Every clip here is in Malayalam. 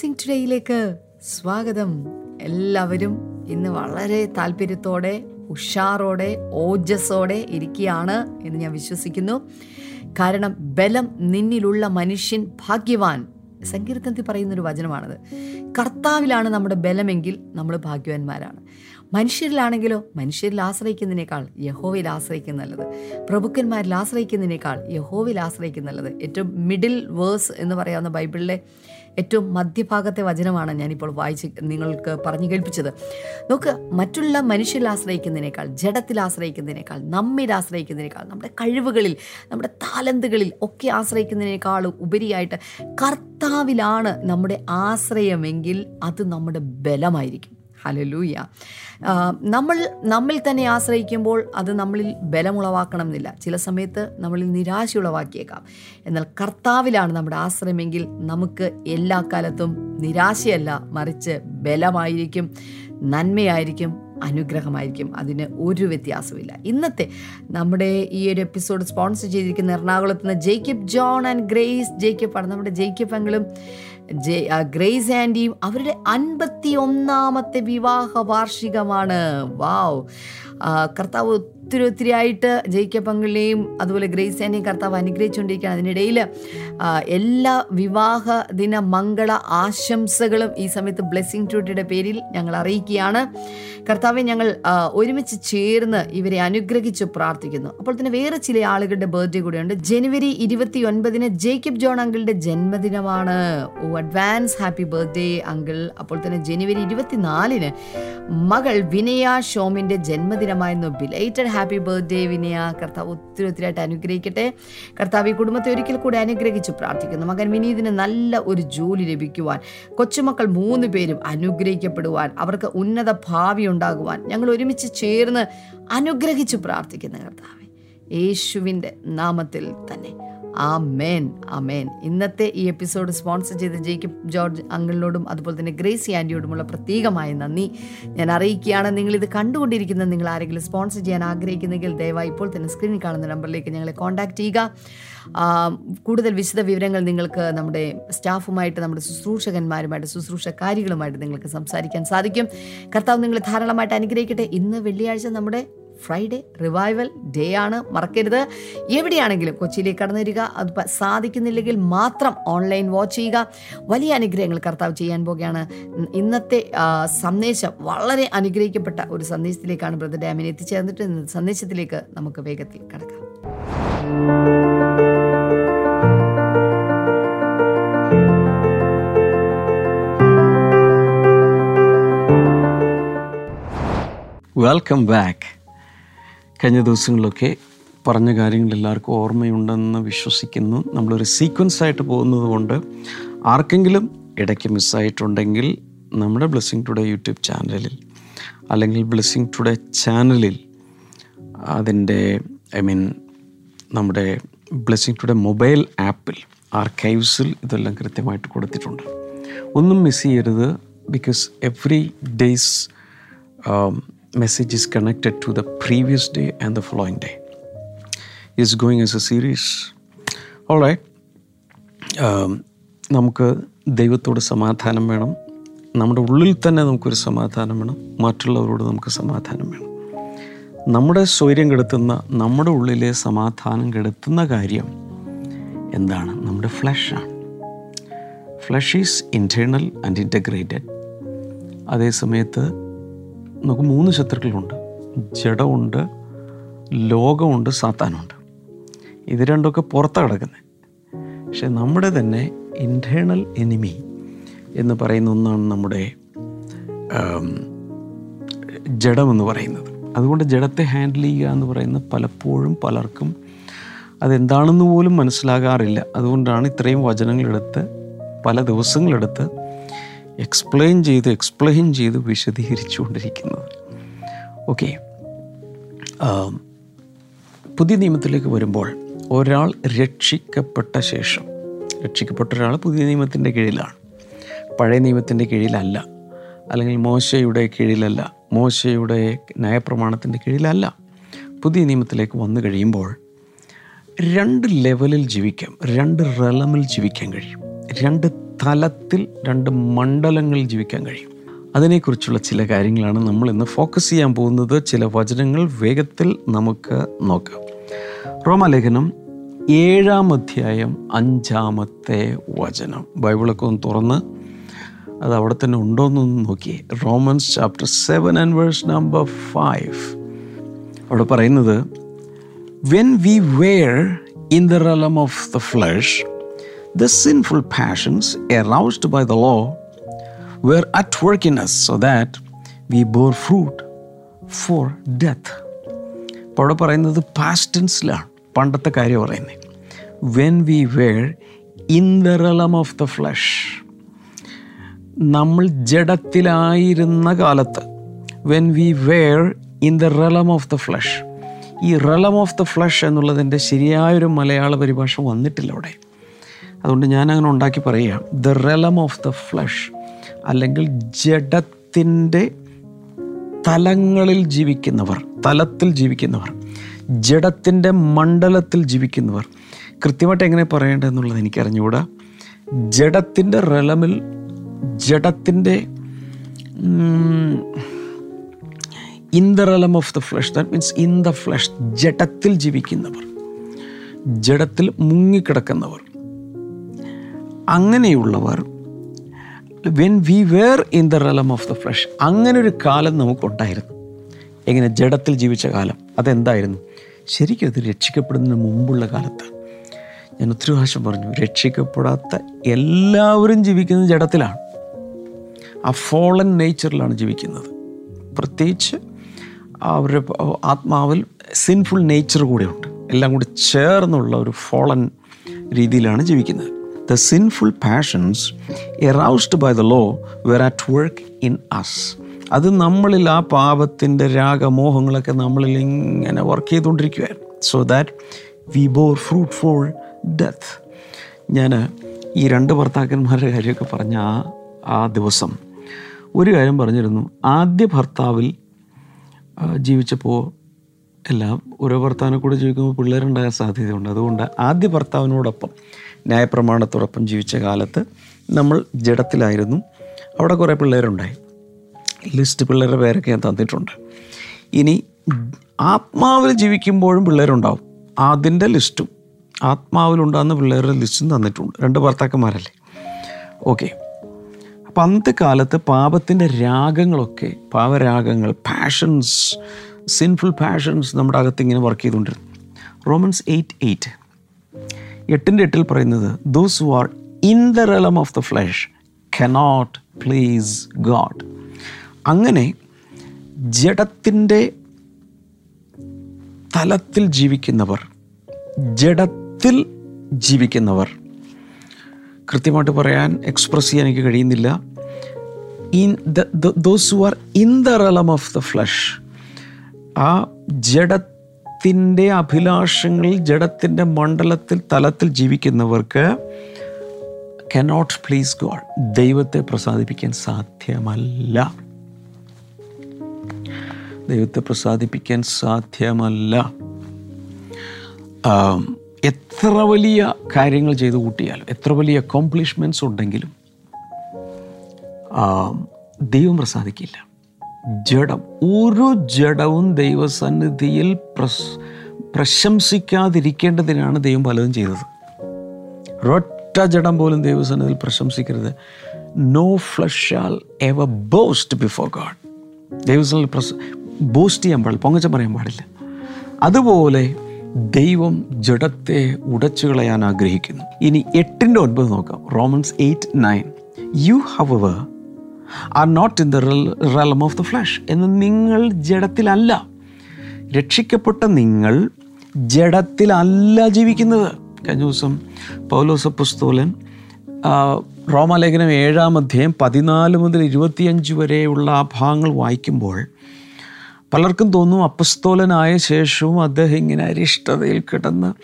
ബ്ലെസ്സിങ് ടുഡേയിലേക്ക് സ്വാഗതം. എല്ലാവരും ഇന്ന് വളരെ താല്പര്യത്തോടെ ഉഷാറോടെ ഓജസ്സോടെ ഇരിക്കുകയാണ് എന്ന് ഞാൻ വിശ്വസിക്കുന്നു. കാരണം ബലം നിന്നിലുള്ള മനുഷ്യൻ ഭാഗ്യവാൻ. സങ്കീർത്തനത്തിൽ പറയുന്നൊരു വചനമാണത്. കർത്താവിലാണ് നമ്മുടെ ബലമെങ്കിൽ നമ്മൾ ഭാഗ്യവാന്മാരാണ്. മനുഷ്യരിലാണെങ്കിലോ മനുഷ്യരിൽ ആശ്രയിക്കുന്നതിനേക്കാൾ യഹോവയിൽ ആശ്രയിക്കുന്ന നല്ലത്. പ്രഭുക്കന്മാരിൽ ആശ്രയിക്കുന്നതിനേക്കാൾ യഹോവയിൽ ആശ്രയിക്കുന്ന നല്ലത്. ഏറ്റവും മിഡിൽ വേഴ്സ് എന്ന് പറയാവുന്ന ബൈബിളിലെ ഏറ്റവും മധ്യഭാഗത്തെ വചനമാണ് ഞാനിപ്പോൾ വായിച്ച് നിങ്ങൾക്ക് പറഞ്ഞു കേൾപ്പിച്ചത്. നോക്ക് മറ്റുള്ള മനുഷ്യരിൽ ആശ്രയിക്കുന്നതിനേക്കാൾ ജഡത്തിൽ ആശ്രയിക്കുന്നതിനേക്കാൾ നമ്മിൽ ആശ്രയിക്കുന്നതിനേക്കാൾ നമ്മുടെ കഴിവുകളിൽ നമ്മുടെ താലന്തുകളിൽ ഒക്കെ ആശ്രയിക്കുന്നതിനേക്കാൾ ഉപരിയായിട്ട് കർത്താവിലാണ് നമ്മുടെ ആശ്രയമെങ്കിൽ അത് നമ്മുടെ ബലമായിരിക്കും. ഹലലൂയ നമ്മൾ നമ്മിൽ തന്നെ ആശ്രയിക്കുമ്പോൾ അത് നമ്മളിൽ ബലമുളവാക്കണം എന്നില്ല ചില സമയത്ത് നമ്മളിൽ നിരാശ ഉളവാക്കിയേക്കാം എന്നാൽ കർത്താവിലാണ് നമ്മുടെ ആശ്രയമെങ്കിൽ നമുക്ക് എല്ലാ കാലത്തും നിരാശയല്ല മറിച്ച് ബലമായിരിക്കും നന്മയായിരിക്കും അനുഗ്രഹമായിരിക്കും. അതിന് ഒരു വ്യത്യാസമില്ല ഇന്നത്തെ നമ്മുടെ ഈ ഒരു എപ്പിസോഡ് സ്പോൺസർ ചെയ്തിരിക്കുന്ന എറണാകുളത്ത് നിന്ന് Jacob John and Grace Jacob ആണ്. നമ്മുടെ ജേക്കബ് അങ്ങളും ഗ്രേസ് ആൻഡിയും അവരുടെ അൻപത്തി ഒന്നാമത്തെ വിവാഹ വാർഷികമാണ് വാവ് കർത്താവ് ഒത്തിരി ഒത്തിരി ആയിട്ട് ജയിക്ക പങ്കിളിനെയും അതുപോലെ ഗ്രേസ് ആൻഡിയും കർത്താവ് അനുഗ്രഹിച്ചുകൊണ്ടിരിക്കുകയാണ്. അതിനിടയിൽ എല്ലാ വിവാഹ ദിന മംഗള ആശംസകളും ഈ സമയത്ത് ബ്ലെസ്സിങ് ട്യൂട്ടിയുടെ പേരിൽ ഞങ്ങൾ അറിയിക്കുകയാണ്. കർത്താവെ ഞങ്ങൾ ഒരുമിച്ച് ചേർന്ന് ഇവരെ അനുഗ്രഹിച്ച് പ്രാർത്ഥിക്കുന്നു. അപ്പോൾ തന്നെ വേറെ ചില ആളുകളുടെ ബർത്ത്ഡേ കൂടെയുണ്ട്. ജനുവരി ഇരുപത്തി ഒൻപതിന് ജേക്കബ് ജോൺ അങ്കിളുടെ ജന്മദിനമാണ്. Oh advance happy birthday uncle. അപ്പോൾ തന്നെ ജനുവരി ഇരുപത്തിനാലിന് മകൾ വിനയ ഷോമിന്റെ ജന്മദിനമായിരുന്നു. ബിലൈറ്റഡ് ഹാപ്പി ബർത്ത്ഡേ വിനയ. കർത്താവ് ഒത്തിരി ഒത്തിരി ആയിട്ട് അനുഗ്രഹിക്കട്ടെ. കർത്താവ് ഈ കുടുംബത്തെ ഒരിക്കൽ കൂടി അനുഗ്രഹിച്ചു പ്രാർത്ഥിക്കുന്നു. മകൻ വിനീതിന് നല്ല ഒരു ജോലി ലഭിക്കുവാൻ കൊച്ചുമക്കൾ മൂന്ന് പേരും അനുഗ്രഹിക്കപ്പെടുവാൻ അവർക്ക് ഉന്നത ഭാവി ഉണ്ടാകുവാൻ ഞങ്ങൾ ഒരുമിച്ച് ചേർന്ന് അനുഗ്രഹിച്ചു പ്രാർത്ഥിക്കുന്നു കർത്താവ്. യേശുവിന്റെ നാമത്തിൽ തന്നെ. ആ മേൻ ആ മേൻ ഇന്നത്തെ ഈ എപ്പിസോഡ് സ്പോൺസർ ചെയ്ത ജേക്കബ് ജോർജ് അങ്കിളിനോടും അതുപോലെ തന്നെ ഗ്രേസി ആന്റിയോടുമുള്ള പ്രത്യേകമായ നന്ദി. ഞാൻ അറിയിക്കുകയാണ് നിങ്ങളിത് കണ്ടുകൊണ്ടിരിക്കുന്ന നിങ്ങൾ ആരെങ്കിലും സ്പോൺസർ ചെയ്യാൻ ആഗ്രഹിക്കുന്നെങ്കിൽ ദയവായി ഇപ്പോൾ തന്നെ സ്ക്രീനിൽ കാണുന്ന നമ്പറിലേക്ക് ഞങ്ങളെ കോൺടാക്റ്റ് ചെയ്യുക. കൂടുതൽ വിശദ വിവരങ്ങൾ നിങ്ങൾക്ക് നമ്മുടെ സ്റ്റാഫുമായിട്ട് നമ്മുടെ ശുശ്രൂഷകന്മാരുമായിട്ട് ശുശ്രൂഷക്കാരികളുമായിട്ട് നിങ്ങൾക്ക് സംസാരിക്കാൻ സാധിക്കും. കർത്താവ് നിങ്ങളെ ധാരാളമായിട്ട് അനുഗ്രഹിക്കട്ടെ. ഇന്ന് വെള്ളിയാഴ്ച നമ്മുടെ ഫ്രൈഡേ റിവൈവൽ ഡേ ആണ്. മറക്കരുത്. എവിടെയാണെങ്കിലും കൊച്ചിയിലേക്ക് കടന്നു വരിക അത് സാധിക്കുന്നില്ലെങ്കിൽ മാത്രം ഓൺലൈൻ വാച്ച് ചെയ്യുക. വലിയ അനുഗ്രഹങ്ങൾ കർത്താവ് ചെയ്യാൻ പോകുകയാണ് ഇന്നത്തെ സന്ദേശം വളരെ അനുഗ്രഹിക്കപ്പെട്ട ഒരു സന്ദേശത്തിലേക്കാണ് ബ്രദർ ഡാമിനെ എത്തിച്ചേർന്നിട്ട് സന്ദേശത്തിലേക്ക് നമുക്ക് വേഗത്തിൽ കടക്കാം. വെൽക്കം ബാക്ക് കഴിഞ്ഞ ദിവസങ്ങളിലൊക്കെ പറഞ്ഞ കാര്യങ്ങൾ എല്ലാവർക്കും ഓർമ്മയുണ്ടെന്ന് വിശ്വസിക്കുന്നു. നമ്മളൊരു സീക്വൻസ് ആയിട്ട് പോകുന്നത് കൊണ്ട് ആർക്കെങ്കിലും ഇടയ്ക്ക് മിസ്സായിട്ടുണ്ടെങ്കിൽ നമ്മുടെ ബ്ലെസ്സിങ് ടുഡേ യൂട്യൂബ് ചാനലിൽ അല്ലെങ്കിൽ ബ്ലെസ്സിങ് ടുഡേ ചാനലിൽ അതിന്റെ ഐ മീൻ നമ്മുടെ ബ്ലെസ്സിങ് ടുഡേ മൊബൈൽ ആപ്പിൽ ആർക്കൈവ്സിൽ ഇതെല്ലാം കൃത്യമായിട്ട് കൊടുത്തിട്ടുണ്ട്. ഒന്നും മിസ് ചെയ്യരുത് because every days message is connected to the previous day and the following day. It's as a series. All right. നമുക്ക് ദൈവത്തോട് സമാധാനം വേണം നമ്മുടെ ഉള്ളിൽ തന്നെ നമുക്കൊരു സമാധാനം വേണം മറ്റുള്ളവരോട് നമുക്ക് സമാധാനം വേണം നമ്മുടെ സ്വൈര്യം കെടുത്തുന്ന നമ്മുടെ ഉള്ളിലെ സമാധാനം കെടുത്തുന്ന കാര്യം എന്താണ് നമ്മുടെ ഫ്ലഷാണ് flesh is internal and integrated അതേ സമയത്ത് നമുക്ക് മൂന്ന് ശത്രുക്കളുണ്ട്. ജഡമുണ്ട് ലോകമുണ്ട് സാത്താനുണ്ട്. ഇത് രണ്ടൊക്കെ പുറത്താണ് കിടക്കുന്നത്. പക്ഷെ നമ്മുടെ തന്നെ ഇന്റേർണൽ എനിമി എന്ന് പറയുന്ന ഒന്നാണ് നമ്മുടെ ജഡമെന്ന് പറയുന്നത്. അതുകൊണ്ട് ജഡത്തെ ഹാൻഡിൽ ചെയ്യുക എന്ന് പറയുന്ന പലപ്പോഴും പലർക്കും അതെന്താണെന്ന് പോലും മനസ്സിലാകാറില്ല. അതുകൊണ്ടാണ് ഇത്രയും വചനങ്ങളെടുത്ത് പല ദിവസങ്ങളെടുത്ത് എക്സ്പ്ലെയിൻ ചെയ്ത് എക്സ്പ്ലെയിൻ ചെയ്ത് വിശദീകരിച്ചുകൊണ്ടിരിക്കുന്നത് ഓക്കെ പുതിയ നിയമത്തിലേക്ക് വരുമ്പോൾ ഒരാൾ രക്ഷിക്കപ്പെട്ട ശേഷം രക്ഷിക്കപ്പെട്ട ഒരാൾ പുതിയ നിയമത്തിന്റെ കീഴിലാണ്. പഴയ നിയമത്തിന്റെ കീഴിലല്ല അല്ലെങ്കിൽ മോശയുടെ കീഴിലല്ല മോശയുടെ നയപ്രമാണത്തിന്റെ കീഴിലല്ല. പുതിയ നിയമത്തിലേക്ക് വന്നു കഴിയുമ്പോൾ രണ്ട് ലെവലിൽ ജീവിക്കാം രണ്ട് റലമിൽ ജീവിക്കാൻ കഴിയും. രണ്ട് തലത്തിൽ രണ്ട് മണ്ഡലങ്ങളിൽ ജീവിക്കാൻ കഴിയും. അതിനെക്കുറിച്ചുള്ള ചില കാര്യങ്ങളാണ് നമ്മൾ ഇന്ന് ഫോക്കസ് ചെയ്യാൻ പോകുന്നത്. ചില വചനങ്ങൾ വേഗത്തിൽ നമുക്ക് നോക്കാം. റോമലേഖനം ഏഴാം അധ്യായം അഞ്ചാമത്തെ വചനം. ബൈബിളൊക്കെ ഒന്ന് തുറന്ന് അത് അവിടെ തന്നെ ഉണ്ടോ ഉണ്ടോയെന്നൊന്ന് നോക്കി Romans chapter seven and verse number five അവിടെ പറയുന്നത് when we were in the realm of the flesh the sinful passions aroused by the law were at work in us so that we bore fruit for death അപ്പോൾ അവിടെ പറയുന്നത് പാസ്റ്റൻസിലാണ് പണ്ടത്തെ കാര്യം പറയുന്നത് when we were in the realm of the flesh നമ്മൾ ജഡത്തിലായിരുന്ന കാലത്ത് when we were in the realm of the flesh ഈ റലം ഓഫ് ദ ഫ്ലഷ് എന്നുള്ളതിന്റെ ശരിയായൊരു മലയാള പരിഭാഷ വന്നിട്ടില്ല അവിടെ. അതുകൊണ്ട് ഞാൻ അങ്ങനെ ഉണ്ടാക്കി പറയുക the realm of the flesh അല്ലെങ്കിൽ ജഡത്തിന്റെ തലങ്ങളിൽ ജീവിക്കുന്നവർ തലത്തിൽ ജീവിക്കുന്നവർ ജഡത്തിന്റെ മണ്ഡലത്തിൽ ജീവിക്കുന്നവർ. കൃത്യമായിട്ട് എങ്ങനെ പറയേണ്ടതെന്നുള്ളത് എനിക്കറിഞ്ഞുകൂടാ. ജഡത്തിന്റെ റലമിൽ ജഡത്തിന്റെ in the realm of the flesh that means in the flesh ജഡത്തിൽ ജീവിക്കുന്നവർ ജഡത്തിൽ മുങ്ങിക്കിടക്കുന്നവർ. അങ്ങനെയുള്ളവർ when we were in the realm of the flesh അങ്ങനെ ഒരു കാലം നമുക്കുണ്ടായിരുന്നു. എങ്ങനെ ജഡത്തിൽ ജീവിച്ച കാലം അതെന്തായിരുന്നു? ശരിക്കും അത് രക്ഷിക്കപ്പെടുന്നതിന് മുമ്പുള്ള കാലത്ത് ഞാൻ ഒത്തിരി പ്രാവശ്യം പറഞ്ഞു രക്ഷിക്കപ്പെടാത്ത എല്ലാവരും ജീവിക്കുന്നത് ജഡത്തിലാണ്. ആ ഫോളൻ നേച്ചറിലാണ് ജീവിക്കുന്നത്. പ്രത്യേകിച്ച് അവരുടെ ആത്മാവിൽ സിൻഫുൾ നേച്ചർ കൂടെ ഉണ്ട്. എല്ലാം കൂടി ചേർന്നുള്ള ഒരു ഫോളൻ രീതിയിലാണ് ജീവിക്കുന്നത്. The sinful passions aroused by the law were at work in us അത് നമ്മളിൽ ആ പാപത്തിന്റെ രാഗമോഹങ്ങളൊക്കെ നമ്മളിൽ ഇങ്ങനെ work ചെയ്തുകൊണ്ടിരിക്കുകയായിരുന്നു so that we bore fruit for death ഞാൻ ഈ രണ്ട് ഭർത്താക്കന്മാരുടെ കാര്യമൊക്കെ പറഞ്ഞ ആ ആ ദിവസം ഒരു കാര്യം പറഞ്ഞിരുന്നു. ആദ്യ ഭർത്താവിൽ ജീവിച്ചപ്പോൾ എല്ലാം ഓരോ ഭർത്താവിനെ കൂടെ ജീവിക്കുമ്പോൾ പിള്ളേരുണ്ടാകാൻ സാധ്യതയുണ്ട്. അതുകൊണ്ട് ആദ്യ ഭർത്താവിനോടൊപ്പം ന്യായപ്രമാണത്തോടൊപ്പം ജീവിച്ച കാലത്ത് നമ്മൾ ജഡത്തിലായിരുന്നു. അവിടെ കുറേ പിള്ളേരുണ്ടായി. ലിസ്റ്റ് പിള്ളേരുടെ പേരൊക്കെ ഞാൻ തന്നിട്ടുണ്ട്. ഇനി ആത്മാവിൽ ജീവിക്കുമ്പോഴും പിള്ളേരുണ്ടാവും. അതിന്റെ ലിസ്റ്റും ആത്മാവിലുണ്ടാകുന്ന പിള്ളേരുടെ ലിസ്റ്റും തന്നിട്ടുണ്ട്. രണ്ട് ഭർത്താക്കന്മാരല്ലേ? ഓക്കെ. അപ്പം അന്നത്തെ കാലത്ത് പാപത്തിന്റെ രാഗങ്ങളൊക്കെ പാവരാഗങ്ങൾ പാഷൻസ് സിൻഫുൾ പാഷൻസ് നമ്മുടെ അകത്ത് ഇങ്ങനെ വർക്ക് ചെയ്തുകൊണ്ടിരുന്നു. റോമൻസ് എയ്റ്റ് എയ്റ്റ് എട്ടിന്റെ എട്ടിൽ പറയുന്നത് those who are in the realm of the flesh cannot please God അങ്ങനെ ജഡത്തിന്റെ തലത്തിൽ ജീവിക്കുന്നവർ ജഡത്തിൽ ജീവിക്കുന്നവർ കൃത്യമായിട്ട് പറയാൻ എക്സ്പ്രസ് ചെയ്യാൻ എനിക്ക് കഴിയുന്നില്ല. In those who are in the realm of the flesh ആ ജഡത്തിന്റെ അഭിലാഷങ്ങൾ ജഡത്തിന്റെ മണ്ഡലത്തിൽ തലത്തിൽ ജീവിക്കുന്നവർക്ക് കനോട്ട് പ്ലീസ് ഗോഡ് ദൈവത്തെ പ്രസാദിപ്പിക്കാൻ സാധ്യമല്ല. ദൈവത്തെ പ്രസാദിപ്പിക്കാൻ സാധ്യമല്ല. എത്ര വലിയ കാര്യങ്ങൾ ചെയ്തു കൂട്ടിയാലും എത്ര വലിയ അക്കോംപ്ലിഷ്മെന്റ്സ് ഉണ്ടെങ്കിലും ദൈവം പ്രസാദിക്കില്ല. ജഡം. ഒരു ജഡവും ദൈവസന്നിധിയിൽ പ്രസ് പ്രശംസിക്കാതിരിക്കേണ്ടതിനാണ് ദൈവം പലതും ചെയ്തത്. ഒരൊറ്റ ജഡം പോലും ദൈവസന്നിധിയിൽ പ്രശംസിക്കരുത്. No flesh shall ever boast before God ദൈവസന്നിധിയിൽ പ്രസ് ബോസ്റ്റ് ചെയ്യാൻ പാടില്ല പൊങ്ങച്ച പറയാൻ പാടില്ല. അതുപോലെ ദൈവം ജഡത്തെ ഉടച്ചു കളയാൻ ആഗ്രഹിക്കുന്നു. ഇനി എട്ടിന്റെ ഒൻപത് നോക്കാം. Romans eight nine. You however are not in the realm of the flesh എന്ന് നിങ്ങൾ ജഡത്തിലല്ല. രക്ഷിക്കപ്പെട്ട നിങ്ങൾ ജഡത്തിലല്ല ജീവിക്കുന്നത്. കഴിഞ്ഞ ദിവസം പൗലോസ പുസ്തോലൻ റോമാലേഖനം ഏഴാം അധ്യായം പതിനാല് മുതൽ ഇരുപത്തിയഞ്ച് വരെയുള്ള ആ ഭാഗങ്ങൾ വായിക്കുമ്പോൾ പലർക്കും തോന്നും അപ്പസ്തോലനായ ശേഷവും അദ്ദേഹം ഇങ്ങനെ അരിഷ്ടതയിൽ കിടന്ന്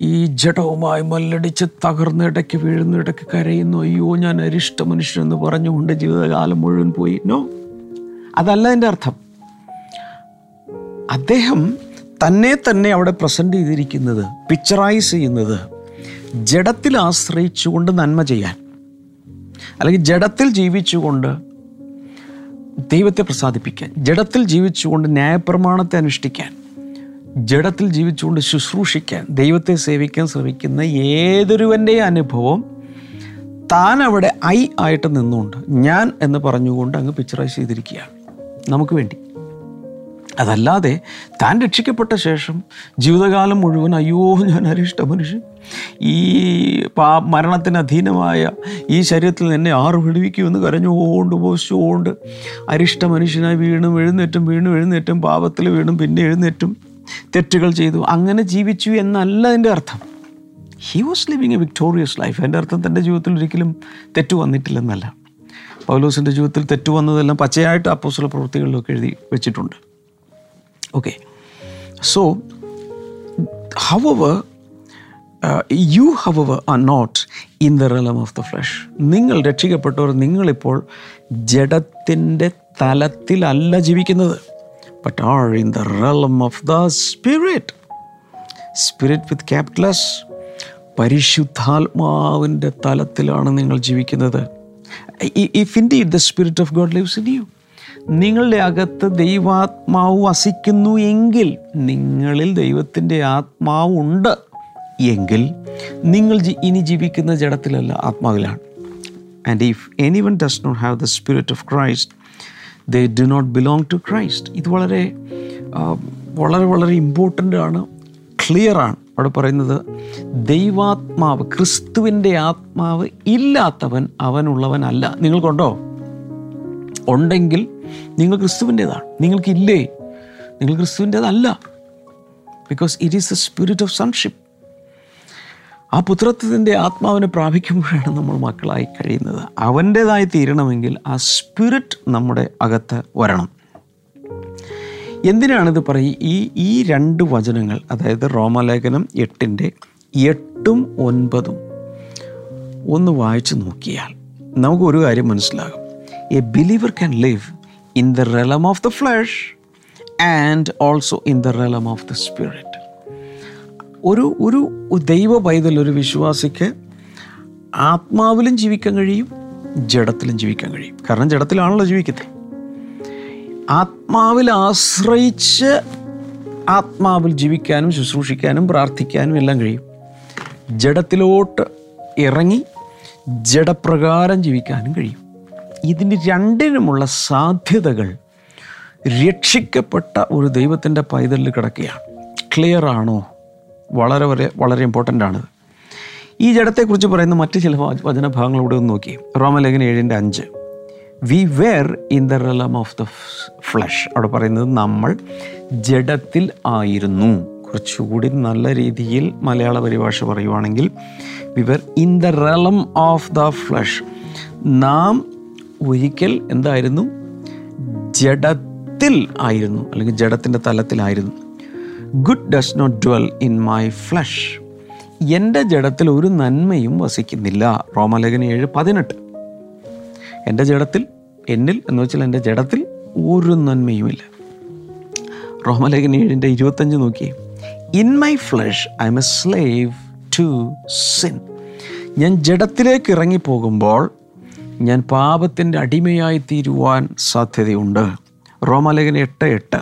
ഈ ജഡവുമായി മല്ലടിച്ച് തകർന്ന് ഇടയ്ക്ക് വീഴുന്നു ഇടയ്ക്ക് കരയുന്നു അയ്യോ ഞാൻ അരിഷ്ട മനുഷ്യനെന്ന് പറഞ്ഞുകൊണ്ട് ജീവിതകാലം മുഴുവൻ പോയി. നോ അതല്ല എന്റെ അർത്ഥം. അദ്ദേഹം തന്നെ തന്നെ അവിടെ പ്രസന്റ് ചെയ്തിരിക്കുന്നത് പിക്ചറൈസ് ചെയ്യുന്നത് ജഡത്തിൽ ആശ്രയിച്ചുകൊണ്ട് നന്മ ചെയ്യാൻ. അല്ലെങ്കിൽ ജഡത്തിൽ ജീവിച്ചുകൊണ്ട് ദൈവത്തെ പ്രസാദിപ്പിക്കാൻ ജഡത്തിൽ ജീവിച്ചുകൊണ്ട് ന്യായപ്രമാണത്തെ അനുഷ്ഠിക്കാൻ ജഡത്തിൽ ജീവിച്ചുകൊണ്ട് ശുശ്രൂഷിക്കാൻ ദൈവത്തെ സേവിക്കാൻ ശ്രമിക്കുന്ന ഏതൊരുവന്റെ അനുഭവം താൻ അവിടെ ഐ ആയിട്ട് നിന്നുകൊണ്ട് ഞാൻ എന്ന് പറഞ്ഞുകൊണ്ട് അങ്ങ് പിക്ചറൈസ് ചെയ്തിരിക്കുകയാണ്. നമുക്ക് വേണ്ടി. അതല്ലാതെ താൻ രക്ഷിക്കപ്പെട്ട ശേഷം ജീവിതകാലം മുഴുവൻ അയ്യോ ഞാൻ അരിഷ്ട മനുഷ്യൻ. ഈ പാ മരണത്തിന് അധീനമായ ഈ ശരീരത്തിൽ എന്നെ ആറ് വിടുവിക്കുമെന്ന് കരഞ്ഞുകൊണ്ട് പോഷിച്ചുകൊണ്ട് അരിഷ്ട മനുഷ്യനായി വീണും എഴുന്നേറ്റും വീണും എഴുന്നേറ്റും പാപത്തിൽ വീണും പിന്നെ എഴുന്നേറ്റും തെറ്റുകൾ ചെയ്തു. അങ്ങനെ ജീവിച്ചു എന്നല്ല എന്റെ അർത്ഥം. He was living a victorious life എന്റെ അർത്ഥം തന്റെ ജീവിതത്തിൽ ഒരിക്കലും തെറ്റു വന്നിട്ടില്ലെന്നല്ല. പൗലോസിന്റെ ജീവിതത്തിൽ തെറ്റു വന്നതെല്ലാം പച്ചയായിട്ട് അപ്പോസ്തല പ്രവൃത്തികളിലൊക്കെ എഴുതി വെച്ചിട്ടുണ്ട്. Okay however, uh, you however, are not in the realm of the flesh നിങ്ങൾ രക്ഷിക്കപ്പെട്ടവർ നിങ്ങളിപ്പോൾ ജഡത്തിന്റെ തലത്തിലല്ല ജീവിക്കുന്നത് but are in the realm of the spirit spirit with capital S പരിശുദ്ധാത്മാവിന്റെ തലത്തിലാണ് നിങ്ങൾ ജീവിക്കുന്നത്. If indeed the spirit of God lives in you നിങ്ങളുടെ അകത്ത് ദൈവാത്മാവ് വസിക്കുന്നു എങ്കിൽ നിങ്ങളിൽ ദൈവത്തിന്റെ ആത്മാവുണ്ട് എങ്കിൽ നിങ്ങൾ ഇനി ജീവിക്കുന്ന ജഡത്തിലല്ല ആത്മാവിലാണ്. And if anyone does not have the spirit of Christ they do not belong to Christ ഇത് വളരെ വളരെ വളരെ ഇമ്പോർട്ടന്റ് ആണ് ക്ലിയറാണ് അവിടെ പറയുന്നത് ദൈവാത്മാവ് ക്രിസ്തുവിന്റെ ആത്മാവ് ഇല്ലാത്തവൻ അവനുള്ളവനല്ല. നിങ്ങൾക്കുണ്ടോ? ഉണ്ടെങ്കിൽ നിങ്ങൾ ക്രിസ്തുവിന്റെതാണ്. നിങ്ങൾക്കില്ലേ? നിങ്ങൾ ക്രിസ്തുവിന്റെതല്ല. Because it is the spirit of sonship ആ പുത്രത്വത്തിന്റെ ആത്മാവിനെ പ്രാപിക്കുമ്പോഴാണ് നമ്മൾ മക്കളായി കഴിയുന്നത്. അവന്റേതായി തീരണമെങ്കിൽ ആ സ്പിരിറ്റ് നമ്മുടെ അകത്ത് വരണം. എന്തിനാണിത് പറയും ഈ ഈ രണ്ട് വചനങ്ങൾ അതായത് റോമലേഖനം എട്ടിന്റെ എട്ടും ഒൻപതും ഒന്ന് വായിച്ചു നോക്കിയാൽ നമുക്ക് ഒരു കാര്യം മനസ്സിലാകും. A believer can live in the realm of the flesh and also in the realm of the spirit ഒരു ഒരു ദൈവ പൈതൽ ഒരു വിശ്വാസിക്ക് ആത്മാവിലും ജീവിക്കാൻ കഴിയും ജഡത്തിലും ജീവിക്കാൻ കഴിയും. കാരണം ജഡത്തിലാണല്ലോ ജീവിക്കുന്നത് ആത്മാവിൽ ആശ്രയിച്ച് ആത്മാവിൽ ജീവിക്കാനും ശുശ്രൂഷിക്കാനും പ്രാർത്ഥിക്കാനും എല്ലാം കഴിയും. ജഡത്തിലോട്ട് ഇറങ്ങി ജഡപ്രകാരം ജീവിക്കാനും കഴിയും. ഇതിന് രണ്ടിനുമുള്ള സാധ്യതകൾ രക്ഷിക്കപ്പെട്ട ഒരു ദൈവത്തിന്റെ പൈതലിൽ കിടക്കുകയാണ്. ക്ലിയർ ആണോ? വളരെ വളരെ വളരെ ഇമ്പോർട്ടന്റ് ആണ്. ഈ ജഡത്തെക്കുറിച്ച് പറയുന്ന മറ്റ് ചില വച- വചനഭാഗങ്ങൾ ഇവിടെ ഒന്ന് നോക്കി. റോമലേഖന ഏഴിന്റെ അഞ്ച്. We were in the realm of the flesh അവിടെ പറയുന്നത് നമ്മൾ ജഡത്തിൽ ആയിരുന്നു. കുറച്ചുകൂടി നല്ല രീതിയിൽ മലയാള പരിഭാഷ പറയുവാണെങ്കിൽ we were in the realm of the flesh നാം ഒരിക്കൽ എന്തായിരുന്നു? ജഡത്തിൽ ആയിരുന്നു അല്ലെങ്കിൽ ജഡത്തിന്റെ തലത്തിലായിരുന്നു. Good does not dwell in my flesh എന്റെ ജഡത്തിൽ ഒരു നന്മയും വസിക്കുന്നില്ല. റോമലേഖന ഏഴ് പതിനെട്ട്. എന്റെ ജഡത്തിൽ എന്നിൽ എന്ന് വെച്ചാൽ എന്റെ ജഡത്തിൽ ഒരു നന്മയുമില്ല. റോമലേഖന ഏഴിന്റെ ഇരുപത്തഞ്ച് നോക്കി. In my flesh I am a slave to sin ഞാൻ ജഡത്തിലേക്ക് ഇറങ്ങിപ്പോകുമ്പോൾ ഞാൻ പാപത്തിന്റെ അടിമയായി തീരുവാൻ സാധ്യതയുണ്ട്. റോമലേഖന എട്ട് എട്ട്.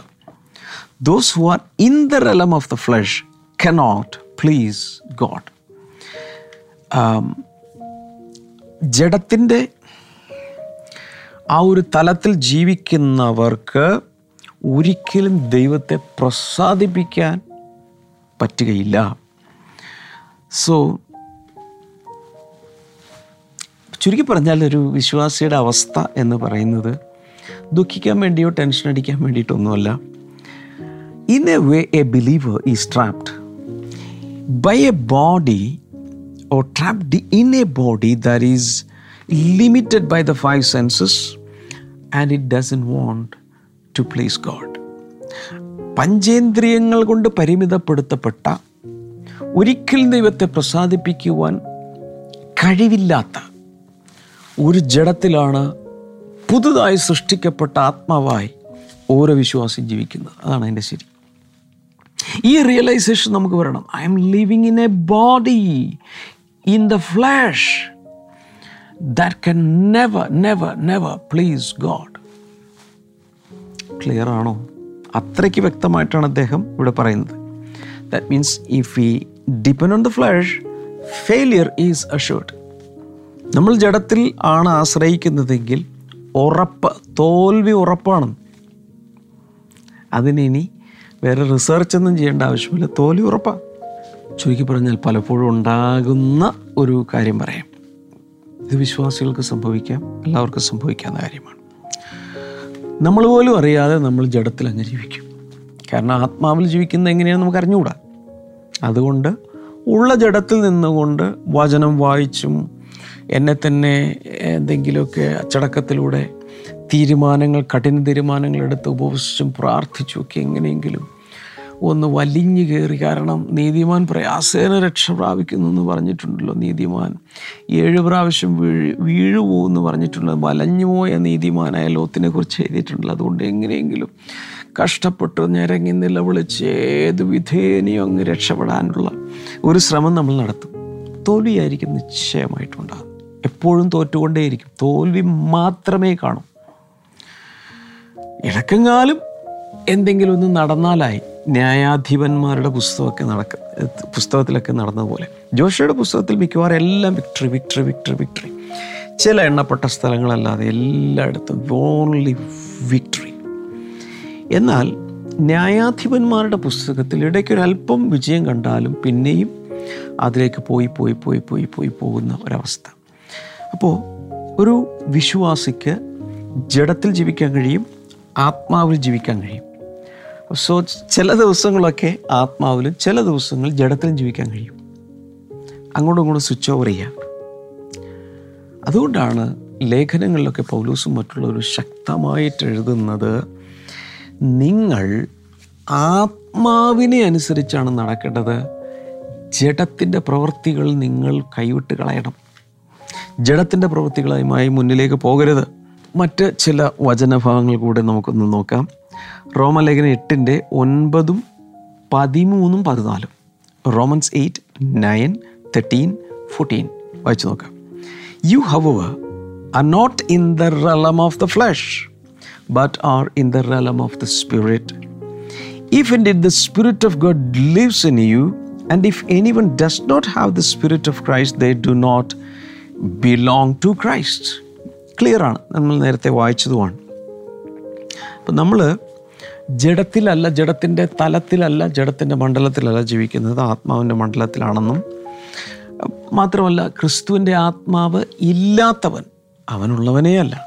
Those who are in the realm of the flesh cannot please God ജഡത്തിന്റെ ആ ഒരു തലത്തിൽ ജീവിക്കുന്നവർക്ക് ഒരിക്കലും ദൈവത്തെ പ്രസാദിപ്പിക്കാൻ പറ്റുകയില്ല. സോ ചുരുക്കി പറഞ്ഞാൽ ഒരു വിശ്വാസിയുടെ അവസ്ഥ എന്ന് പറയുന്നത് ദുഃഖിക്കാൻ വേണ്ടിയോ ടെൻഷൻ അടിക്കാൻ വേണ്ടിയിട്ടൊന്നുമല്ല. In a way a believer is trapped by a body or trapped in a body that is limited by the five senses and it doesn't want to please God പഞ്ചേന്ദ്രിയങ്ങൾ കൊണ്ട് പരിമിതപ്പെടുത്തപ്പെട്ട ഒരിക്കലും ദൈവത്തെ പ്രസാദിപ്പിക്കുവാൻ കഴിവില്ലാത്ത ഒരു ജഡത്തിലാണ് പുതുതായി സൃഷ്ടിക്കപ്പെട്ട ആത്മാവായി ഓരോ വിശ്വാസം ജീവിക്കുന്നത്. അതാണ് അതിന്റെ ശരി. ഈ റിയലൈസേഷൻ നമുക്ക് വരണം. I am living in a body in the flesh that can never never never please God clear ആണോ? അത്രയ്ക്ക് വ്യക്തമായിട്ടാണ് അദ്ദേഹം ഇവിടെ പറയുന്നത്. That means if we depend on the flesh failure is assured നമ്മൾ ജഡത്തിൽ ആണ് ആശ്രയിക്കുന്നതെങ്കിൽ ഉറപ്പ് തോൽവി ഉറപ്പാണ്. അതിനിനി വേറെ റിസർച്ച് ഒന്നും ചെയ്യേണ്ട ആവശ്യമില്ല. തോൽവി ഉറപ്പാണ് ചുരുക്കി പറഞ്ഞാൽ പലപ്പോഴും ഉണ്ടാകുന്ന ഒരു കാര്യം പറയാം. ഇത് വിശ്വാസികൾക്ക് സംഭവിക്കാം എല്ലാവർക്കും സംഭവിക്കാവുന്ന കാര്യമാണ്. നമ്മൾ പോലും അറിയാതെ നമ്മൾ ജഡത്തിൽ അങ്ങ് ജീവിക്കും. കാരണം ആത്മാവിൽ ജീവിക്കുന്നത് എങ്ങനെയാണെന്ന് നമുക്ക് അറിഞ്ഞുകൂടാ. അതുകൊണ്ട് ഉള്ള ജഡത്തിൽ നിന്നുകൊണ്ട് വചനം വായിച്ചും എന്നെ തന്നെ എന്തെങ്കിലുമൊക്കെ അച്ചടക്കത്തിലൂടെ തീരുമാനങ്ങൾ കഠിന തീരുമാനങ്ങൾ എടുത്ത് ഉപവസിച്ചും പ്രാർത്ഥിച്ചും ഒക്കെ എങ്ങനെയെങ്കിലും ഒന്ന് വലിഞ്ഞു കയറി. കാരണം നീതിമാൻ പ്രയാസേന രക്ഷ പ്രാപിക്കുന്നു എന്ന് പറഞ്ഞിട്ടുണ്ടല്ലോ നീതിമാൻ. ഏഴ് പ്രാവശ്യം വീഴ് വീഴുപോകുമെന്ന് പറഞ്ഞിട്ടുള്ളത് വലഞ്ഞു പോയ നീതിമാനായ ലോത്തിനെ കുറിച്ച് എഴുതിയിട്ടുണ്ടല്ലോ. അതുകൊണ്ട് എങ്ങനെയെങ്കിലും കഷ്ടപ്പെട്ട് ഞരങ്ങി നിലവിളിച്ച് ഏത് വിധേനയും അങ്ങ് രക്ഷപ്പെടാനുള്ള ഒരു ശ്രമം നമ്മൾ നടത്തും. തോൽവിയായിരിക്കും നിശ്ചയമായിട്ടുണ്ടാകും എപ്പോഴും തോറ്റുകൊണ്ടേയിരിക്കും. തോൽവി മാത്രമേ കാണൂ. ഇടക്കെങ്ങാലും എന്തെങ്കിലും ഒന്ന് നടന്നാലായി ന്യായാധിപന്മാരുടെ പുസ്തകമൊക്കെ നടക്ക പുസ്തകത്തിലൊക്കെ നടന്നതുപോലെ ജോഷയുടെ പുസ്തകത്തിൽ മിക്കവാറും എല്ലാം വിക്ടറി വിക്ടറി വിക്ടറി വിക്ടറി ചില എണ്ണപ്പെട്ട സ്ഥലങ്ങളല്ലാതെ എല്ലായിടത്തും ഓൺലി വിക്ടറി എന്നാൽ ന്യായാധിപന്മാരുടെ പുസ്തകത്തിൽ ഇടയ്ക്കൊരല്പം വിജയം കണ്ടാലും പിന്നെയും അതിലേക്ക് പോയി പോയി പോയി പോയി പോയി പോകുന്ന ഒരവസ്ഥ. അപ്പോൾ ഒരു വിശ്വാസിക്ക് ജഡത്തിൽ ജീവിക്കാൻ കഴിയും ആത്മാവിൽ ജീവിക്കാൻ കഴിയും. സോ ചില ദിവസങ്ങളൊക്കെ ആത്മാവിലും ചില ദിവസങ്ങൾ ജഡത്തിലും ജീവിക്കാൻ കഴിയും. അങ്ങോട്ടും ഇങ്ങോട്ടും സ്വിച്ച് ഓവർ ചെയ്യാം. അതുകൊണ്ടാണ് ലേഖനങ്ങളിലൊക്കെ പൗലൂസും മറ്റുള്ളവരും ശക്തമായിട്ട് എഴുതുന്നത് നിങ്ങൾ ആത്മാവിനെ അനുസരിച്ചാണ് നടക്കേണ്ടത്. ജഡത്തിന്റെ പ്രവൃത്തികൾ നിങ്ങൾ കൈവിട്ട് കളയണം. ജഡത്തിന്റെ പ്രവൃത്തികളുമായി മുന്നിലേക്ക് പോകരുത്. മറ്റ് ചില വചനഭാഗങ്ങൾ കൂടെ നമുക്കൊന്ന് നോക്കാം. റോമലേഖന എട്ടിന്റെ ഒൻപതും പതിമൂന്നും പതിനാലും. Romans eight nine thirteen fourteen. വായിച്ചു നോക്കാം. You however are not in the realm of the the but are in the realm of the spirit if in indeed the spirit of God lives in you, and if anyone does not have the Spirit of Christ, they do not to Christ. Clear ആണ്. നമ്മൾ നേരത്തെ വായിച്ചതുമാണ്. അപ്പം നമ്മൾ ജഡത്തിലല്ല ജഡത്തിന്റെ തലത്തിലല്ല ജഡത്തിന്റെ മണ്ഡലത്തിലല്ല ജീവിക്കുന്നത്. ആത്മാവിന്റെ മണ്ഡലത്തിലാണെന്നും മാത്രമല്ല ക്രിസ്തുവിന്റെ ആത്മാവ് ഇല്ലാത്തവൻ അവനുള്ളവനേ അല്ല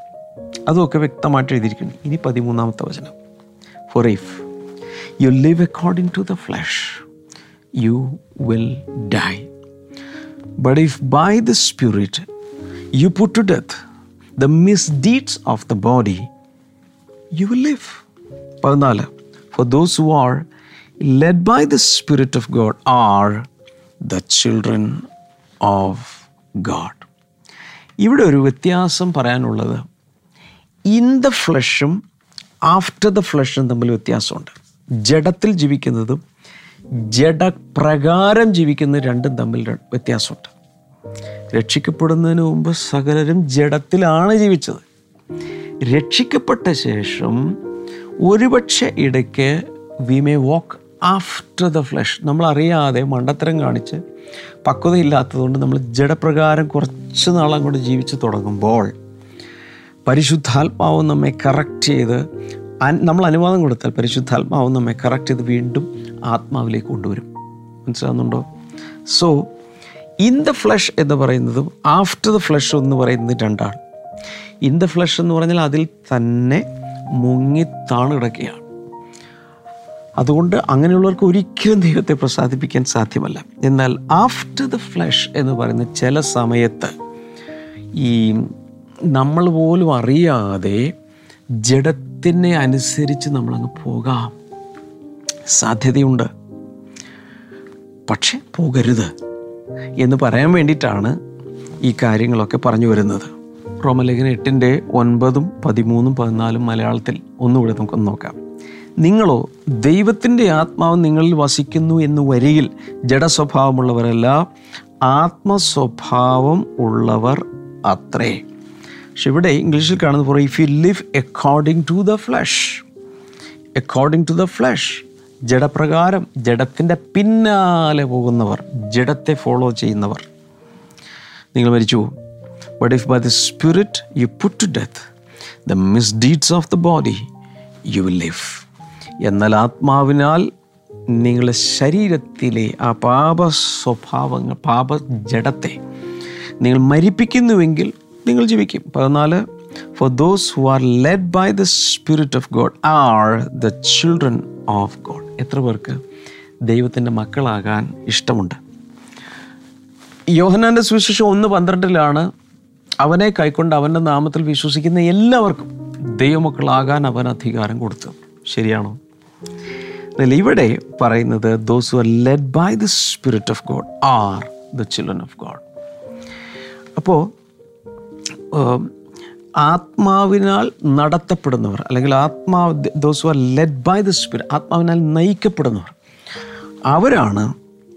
അതുമൊക്കെ വ്യക്തമായിട്ട് എഴുതിയിരിക്കുന്നു. ഇനി പതിമൂന്നാമത്തെ വചനം. For if you live according to the flesh you will die but if by the spirit you put to death the misdeeds of the body you will live പതിനാല് for those who are led by the spirit of God are the children of God ഇവിടെ ഒരു വ്യത്യാസം പറയാനുള്ളത് ഇൻ ദ ഫ്ലഷും ആഫ്റ്റർ ദ ഫ്ലഷും തമ്മിൽ വ്യത്യാസമുണ്ട്. ജഡത്തിൽ ജീവിക്കുന്നതും ജഡപ്രകാരം ജീവിക്കുന്ന രണ്ടും തമ്മിൽ വ്യത്യാസമുണ്ട്. രക്ഷിക്കപ്പെടുന്നതിന് മുമ്പ് സകലരും ജഡത്തിലാണ് ജീവിച്ചത്. രക്ഷിക്കപ്പെട്ട ശേഷം ഒരുപക്ഷെ ഇടയ്ക്ക് we may walk after the flesh നമ്മളറിയാതെ മണ്ടത്തരം കാണിച്ച് പക്വതയില്ലാത്തതുകൊണ്ട് നമ്മൾ ജഡപ്രകാരം കുറച്ച് നാൾ അങ്ങോട്ട് ജീവിച്ച് തുടങ്ങുമ്പോൾ പരിശുദ്ധാത്മാവ് നമ്മെ കറക്റ്റ് ചെയ്ത് നമ്മൾ അനുവാദം കൊടുത്താൽ പരിശുദ്ധാത്മാവ് നമ്മെ കറക്റ്റ് ചെയ്ത് വീണ്ടും ആത്മാവിലേക്ക് കൊണ്ടുവരും. മനസ്സിലാകുന്നുണ്ടോ സോ ഇൻ ദ ഫ്ലഷ് എന്ന് പറയുന്നതും ആഫ്റ്റർ ദ ഫ്ലഷ് എന്ന് പറയുന്നത് രണ്ടാണ്. ഇൻ ദ ഫ്ലഷ് എന്ന് പറഞ്ഞാൽ അതിൽ തന്നെ മുങ്ങി താണു കിടക്കുകയാണ് അതുകൊണ്ട് അങ്ങനെയുള്ളവർക്ക് ഒരിക്കലും ദൈവത്തെ പ്രസാദിപ്പിക്കാൻ സാധ്യമല്ല. എന്നാൽ ആഫ്റ്റർ ദ ഫ്ലഷ് എന്ന് പറയുന്ന ചില സമയത്ത് ഈ നമ്മൾ പോലും അറിയാതെ ജഡത്തിനെ അനുസരിച്ച് നമ്മളങ്ങ് പോകാം. സാധ്യതയുണ്ട്. പക്ഷെ പോകരുത് എന്ന് പറയാൻ വേണ്ടിയിട്ടാണ് ഈ കാര്യങ്ങളൊക്കെ പറഞ്ഞു വരുന്നത്. റോമലേഖന എട്ടിന്റെ ഒൻപതും പതിമൂന്നും പതിനാലും മലയാളത്തിൽ ഒന്നുകൂടെ നമുക്കൊന്ന് നോക്കാം. നിങ്ങളോ ദൈവത്തിന്റെ ആത്മാവ് നിങ്ങളിൽ വസിക്കുന്നു എന്ന് വരിയിൽ ജഡസ്വഭാവമുള്ളവരല്ല ആത്മസ്വഭാവം ഉള്ളവർ അത്രേ. പക്ഷെ ഇവിടെ ഇംഗ്ലീഷിൽ കാണുന്ന പോലെ if you live according to the flesh according to the flesh ജഡപ്രകാരം ജഡത്തിന്റെ പിന്നാലെ പോകുന്നവർ ജഡത്തെ ഫോളോ ചെയ്യുന്നവർ. നിങ്ങൾ മരിച്ചു but if by the spirit you put to death the misdeeds of the body you will live എന്നാൽ ആത്മാവിനാൽ നിങ്ങളുടെ ശരീരത്തിലെ ആ പാപ സ്വഭാവങ്ങൾ പാപ ജഡത്തെ നിങ്ങൾ മരിപ്പിക്കുന്നുവെങ്കിൽ നിങ്ങൾ ജീവിക്കും. പതിനാല് for those who are led by the spirit of God are the children of God എത്ര പേർക്ക് ദൈവത്തിന്റെ മക്കളാകാൻ ഇഷ്ടമുണ്ട്? യോഹനാന്റെ സുവിശേഷം ഒന്ന് പന്ത്രണ്ടിലാണ് അവനെ കൈക്കൊണ്ട് അവന്റെ നാമത്തിൽ വിശ്വസിക്കുന്ന എല്ലാവർക്കും ദൈവമക്കളാകാൻ അവൻ അധികാരം കൊടുത്തു. ശരിയാണോ? എന്നാൽ ഇവിടെ പറയുന്നത് those are led by the spirit of God are the children of God അപ്പോൾ ആത്മാവിനാൽ നടത്തപ്പെടുന്നവർ അല്ലെങ്കിൽ ആത്മാവ് those are led by the spirit ആത്മാവിനാൽ നയിക്കപ്പെടുന്നവർ അവരാണ്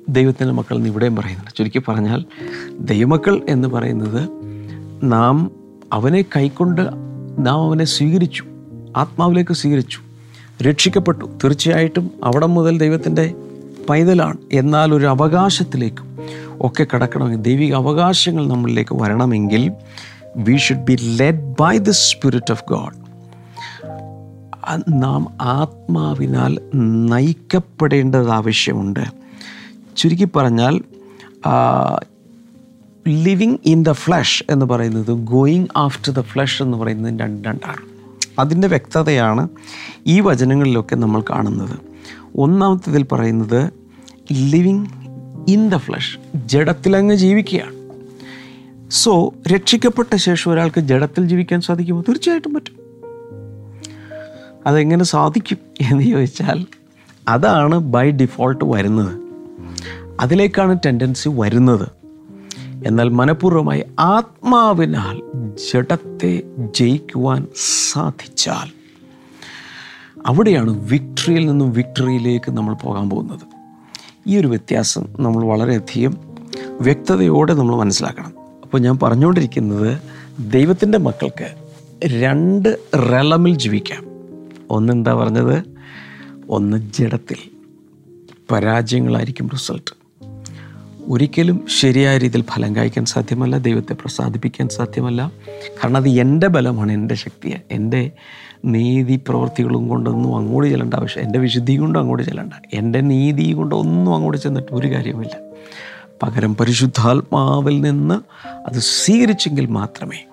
ദൈവത്തിന്റെ മക്കൾ എന്ന് ഇവിടെയും പറയുന്നത് ചുരുക്കി പറഞ്ഞാൽ ദൈവമക്കൾ എന്ന് പറയുന്നത് നാം അവനെ കൈക്കൊണ്ട് നാം അവനെ സ്വീകരിച്ചു ആത്മാവിലേക്ക് സ്വീകരിച്ചു രക്ഷിക്കപ്പെട്ടു. തീർച്ചയായിട്ടും അവിടെ മുതൽ ദൈവത്തിന്റെ പൈതലാണ്. എന്നാൽ ഒരു അവകാശത്തിലേക്കും ഒക്കെ കടക്കണമെങ്കിൽ ദൈവിക അവകാശങ്ങൾ നമ്മളിലേക്ക് വരണമെങ്കിൽ we should be led by the spirit of God നാം ആത്മാവിനാൽ നയിക്കപ്പെടേണ്ടത് ആവശ്യമുണ്ട്. ചുരുക്കി പറഞ്ഞാൽ ലിവിങ് ഇൻ ദ ഫ്ലഷ് എന്ന് പറയുന്നത് ഗോയിങ് ആഫ്റ്റർ ദ ഫ്ലഷ് എന്ന് പറയുന്നത് രണ്ട് രണ്ടാണ്. അതിന്റെ വ്യക്തതയാണ് ഈ വചനങ്ങളിലൊക്കെ നമ്മൾ കാണുന്നത്. ഒന്നാമത്തേതിൽ പറയുന്നത് ലിവിങ് ഇൻ ദ ഫ്ലഷ് ജഡത്തിലങ്ങ് ജീവിക്കുകയാണ്. സോ രക്ഷിക്കപ്പെട്ട ശേഷം ഒരാൾക്ക് ജഡത്തിൽ ജീവിക്കാൻ സാധിക്കുമോ? തീർച്ചയായിട്ടും പറ്റും. അതെങ്ങനെ സാധിക്കും എന്ന് ചോദിച്ചാൽ അതാണ് ബൈ ഡിഫോൾട്ട് വരുന്നത്. അതിലേക്കാണ് ടെൻഡൻസി വരുന്നത്. എന്നാൽ മനഃപൂർവമായി ആത്മാവിനാൽ ജഡത്തെ ജയിക്കുവാൻ സാധിച്ചാൽ അവിടെയാണ് വിക്ടറിയിൽ നിന്നും വിക്ടറിയിലേക്ക് നമ്മൾ പോകാൻ പോകുന്നത്. ഈ ഒരു വ്യത്യാസം നമ്മൾ വളരെയധികം വ്യക്തതയോടെ നമ്മൾ മനസ്സിലാക്കണം. അപ്പോൾ ഞാൻ പറഞ്ഞുകൊണ്ടിരിക്കുന്നത് ദൈവത്തിന്റെ മക്കൾക്ക് രണ്ട് റലമിൽ ജീവിക്കാം. ഒന്നെന്താ പറഞ്ഞത്? ഒന്ന് ജഡത്തിൽ. പരാജയങ്ങളായിരിക്കും റിസൾട്ട്. ഒരിക്കലും ശരിയായ രീതിയിൽ ഫലം കായ്ക്കാൻ സാധ്യമല്ല ദൈവത്തെ പ്രസാദിപ്പിക്കാൻ സാധ്യമല്ല. കാരണം അത് എന്റെ ബലമാണ് എന്റെ ശക്തിയാണ് എന്റെ നീതി പ്രവൃത്തികളും കൊണ്ടൊന്നും അങ്ങോട്ട് ചെല്ലേണ്ട ആവശ്യം എന്റെ വിശുദ്ധി കൊണ്ടും അങ്ങോട്ട് ചെല്ലണ്ട. എന്റെ നീതി കൊണ്ട് ഒന്നും അങ്ങോട്ട് ചെന്നിട്ട് ഒരു കാര്യവുമില്ല. പകരം പരിശുദ്ധാത്മാവിൽ നിന്ന് അത് സ്വീകരിച്ചെങ്കിൽ മാത്രമേ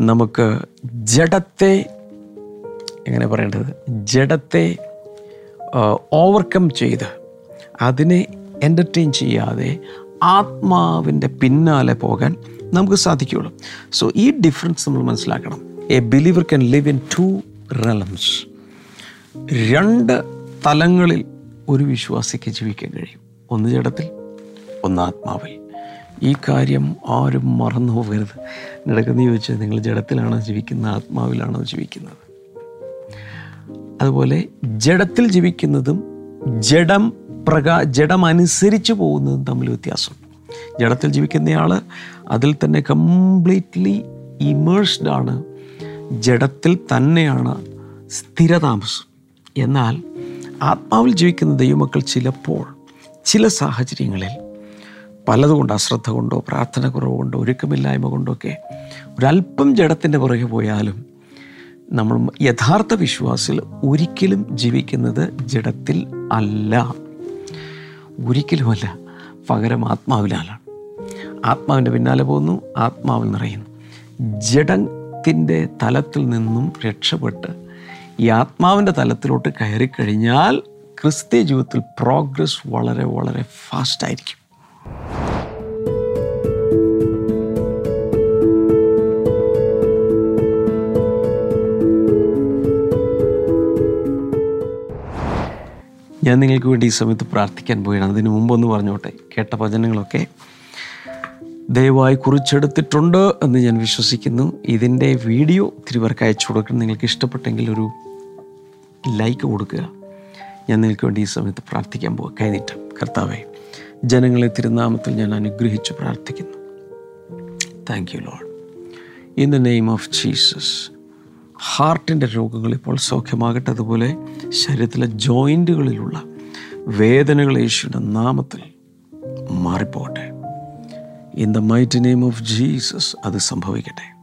നമുക്ക് ജഡത്തെ എങ്ങനെ പറയേണ്ടത്? ജഡത്തെ ഓവർകം ചെയ്ത് അതിനെ എന്റർടൈൻ ചെയ്യാതെ ആത്മാവിന്റെ പിന്നാലെ പോകാൻ നമുക്ക് സാധിക്കുകയുള്ളൂ. സോ ഈ ഡിഫറൻസ് നമ്മൾ മനസ്സിലാക്കണം. A believer can live in two realms രണ്ട് തലങ്ങളിൽ ഒരു വിശ്വാസിക്ക് ജീവിക്കാൻ കഴിയും. ഒന്ന് ജഡത്തിൽ ഒന്ന് ആത്മാവിൽ. ഈ കാര്യം ആരും മറന്നു പോകരുത്. നടക്കുന്ന ചോദിച്ചാൽ നിങ്ങൾ ജഡത്തിലാണോ ജീവിക്കുന്നത് ആത്മാവിലാണോ ജീവിക്കുന്നത്? അതുപോലെ ജഡത്തിൽ ജീവിക്കുന്നതും ജഡം പ്രകാ ജഡം അനുസരിച്ച് പോകുന്നതും തമ്മിൽ വ്യത്യാസം ജഡത്തിൽ ജീവിക്കുന്നയാൾ അതിൽ തന്നെ കംപ്ലീറ്റ്ലി ഇമേഴ്സ്ഡ് ആണ്. ജഡത്തിൽ തന്നെയാണ് സ്ഥിരതാമസം. എന്നാൽ ആത്മാവിൽ ജീവിക്കുന്ന ദൈവമക്കൾ ചിലപ്പോൾ ചില സാഹചര്യങ്ങളിൽ പലതുകൊണ്ട് അശ്രദ്ധ കൊണ്ടോ പ്രാർത്ഥന കുറവ് കൊണ്ടോ ഒരുക്കമില്ലായ്മ കൊണ്ടൊക്കെ ഒരല്പം ജഡത്തിന്റെ പുറകെ പോയാലും നമ്മൾ യഥാർത്ഥ വിശ്വാസിൽ ഒരിക്കലും ജീവിക്കുന്നത് ജഡത്തിൽ അല്ല. ഒരിക്കലുമല്ല പകരം ആത്മാവിലാണ് ആത്മാവിന്റെ പിന്നാലെ പോകുന്നു ആത്മാവിൽ നിറയുന്നു. ജഡത്തിന്റെ തലത്തിൽ നിന്നും രക്ഷപ്പെട്ട് ഈ ആത്മാവിന്റെ തലത്തിലോട്ട് കയറി കഴിഞ്ഞാൽ ക്രിസ്ത്യ ജീവിതത്തിൽ പ്രോഗ്രസ് വളരെ വളരെ ഫാസ്റ്റായിരിക്കും ഞാൻ നിങ്ങൾക്ക് വേണ്ടി ഈ സമയത്ത് പ്രാർത്ഥിക്കാൻ പോവുകയാണ്. അതിന് മുമ്പൊന്ന് പറഞ്ഞോട്ടെ കേട്ട വചനങ്ങളൊക്കെ ദയവായി കുറിച്ചെടുത്തിട്ടുണ്ട് എന്ന് ഞാൻ വിശ്വസിക്കുന്നു. ഇതിന്റെ വീഡിയോ ഒത്തിരി പേർക്ക് അയച്ചു കൊടുക്കണം. നിങ്ങൾക്ക് ഇഷ്ടപ്പെട്ടെങ്കിൽ ഒരു ലൈക്ക് കൊടുക്കുക. ഞാൻ നിങ്ങൾക്ക് വേണ്ടി ഈ സമയത്ത് പ്രാർത്ഥിക്കാൻ പോകുക കൈനീട്ടം കർത്താവെ ജനങ്ങളെ തിരുനാമത്തിൽ ഞാൻ അനുഗ്രഹിച്ച് പ്രാർത്ഥിക്കുന്നു. Thank you Lord in the name of Jesus ഹാർട്ടിന്റെ രോഗങ്ങൾ ഇപ്പോൾ സൗഖ്യമാകട്ടെ. അതുപോലെ ശരീരത്തിലെ ജോയിന്റുകളിലുള്ള വേദനകൾ യേശുവിന്റെ നാമത്തിൽ മാറിപ്പോകട്ടെ. In the mighty name of Jesus അത് സംഭവിക്കട്ടെ.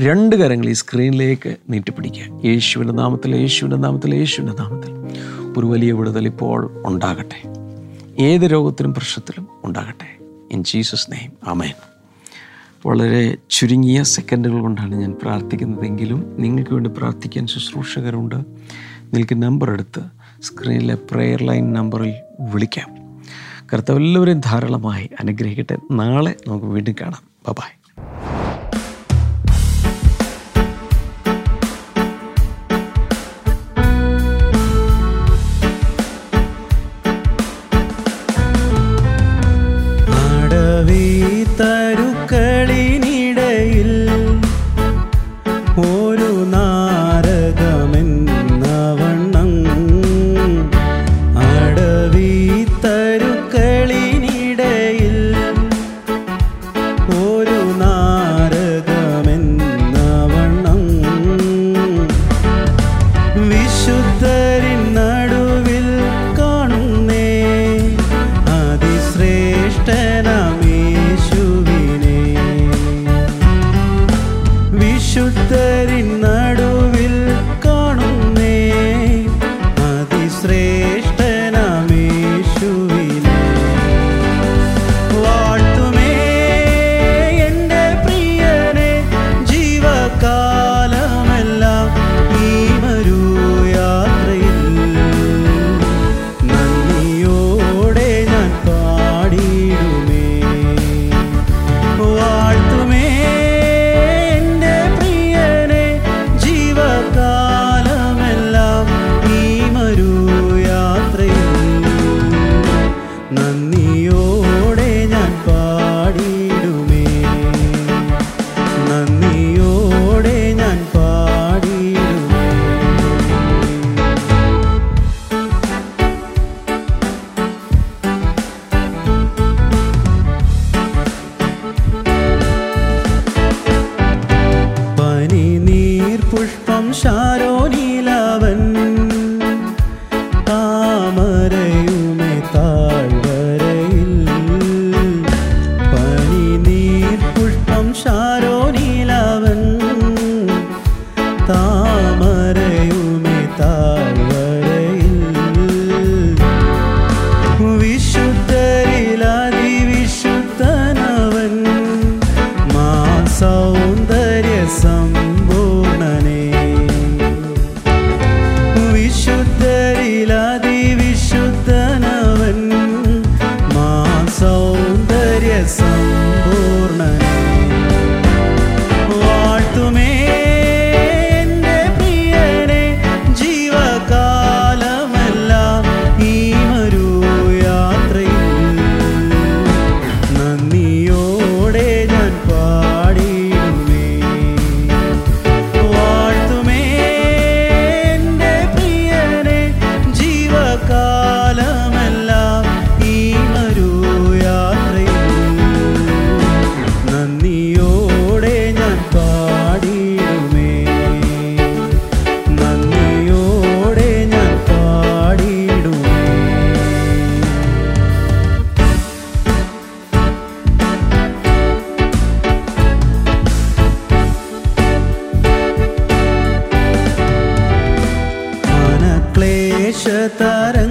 രണ്ട് കരങ്ങൾ ഈ സ്ക്രീനിലേക്ക് നീട്ടിപ്പിടിക്കുക യേശുവിന്റെ നാമത്തിൽ യേശുവിന്റെ നാമത്തിൽ യേശുവിന്റെ നാമത്തിൽ. ഒരു വലിയ വിടുതൽ ഇപ്പോൾ ഉണ്ടാകട്ടെ. ഏത് രോഗത്തിനും പ്രശ്നത്തിലും ഉണ്ടാകട്ടെ. ഇൻ ജീസസ് നെയിം അമേൻ വളരെ ചുരുങ്ങിയ സെക്കൻഡുകൾ കൊണ്ടാണ് ഞാൻ പ്രാർത്ഥിക്കുന്നതെങ്കിലും നിങ്ങൾക്ക് വേണ്ടി പ്രാർത്ഥിക്കാൻ ശുശ്രൂഷകരുണ്ട്. നിങ്ങൾക്ക് നമ്പർ എടുത്ത് സ്ക്രീനിലെ പ്രെയർ ലൈൻ നമ്പറിൽ വിളിക്കാം. കർത്താവ് എല്ലാവരെയും ധാരാളമായി അനുഗ്രഹിക്കട്ടെ. നാളെ നമുക്ക് വീണ്ടും കാണാം. By tare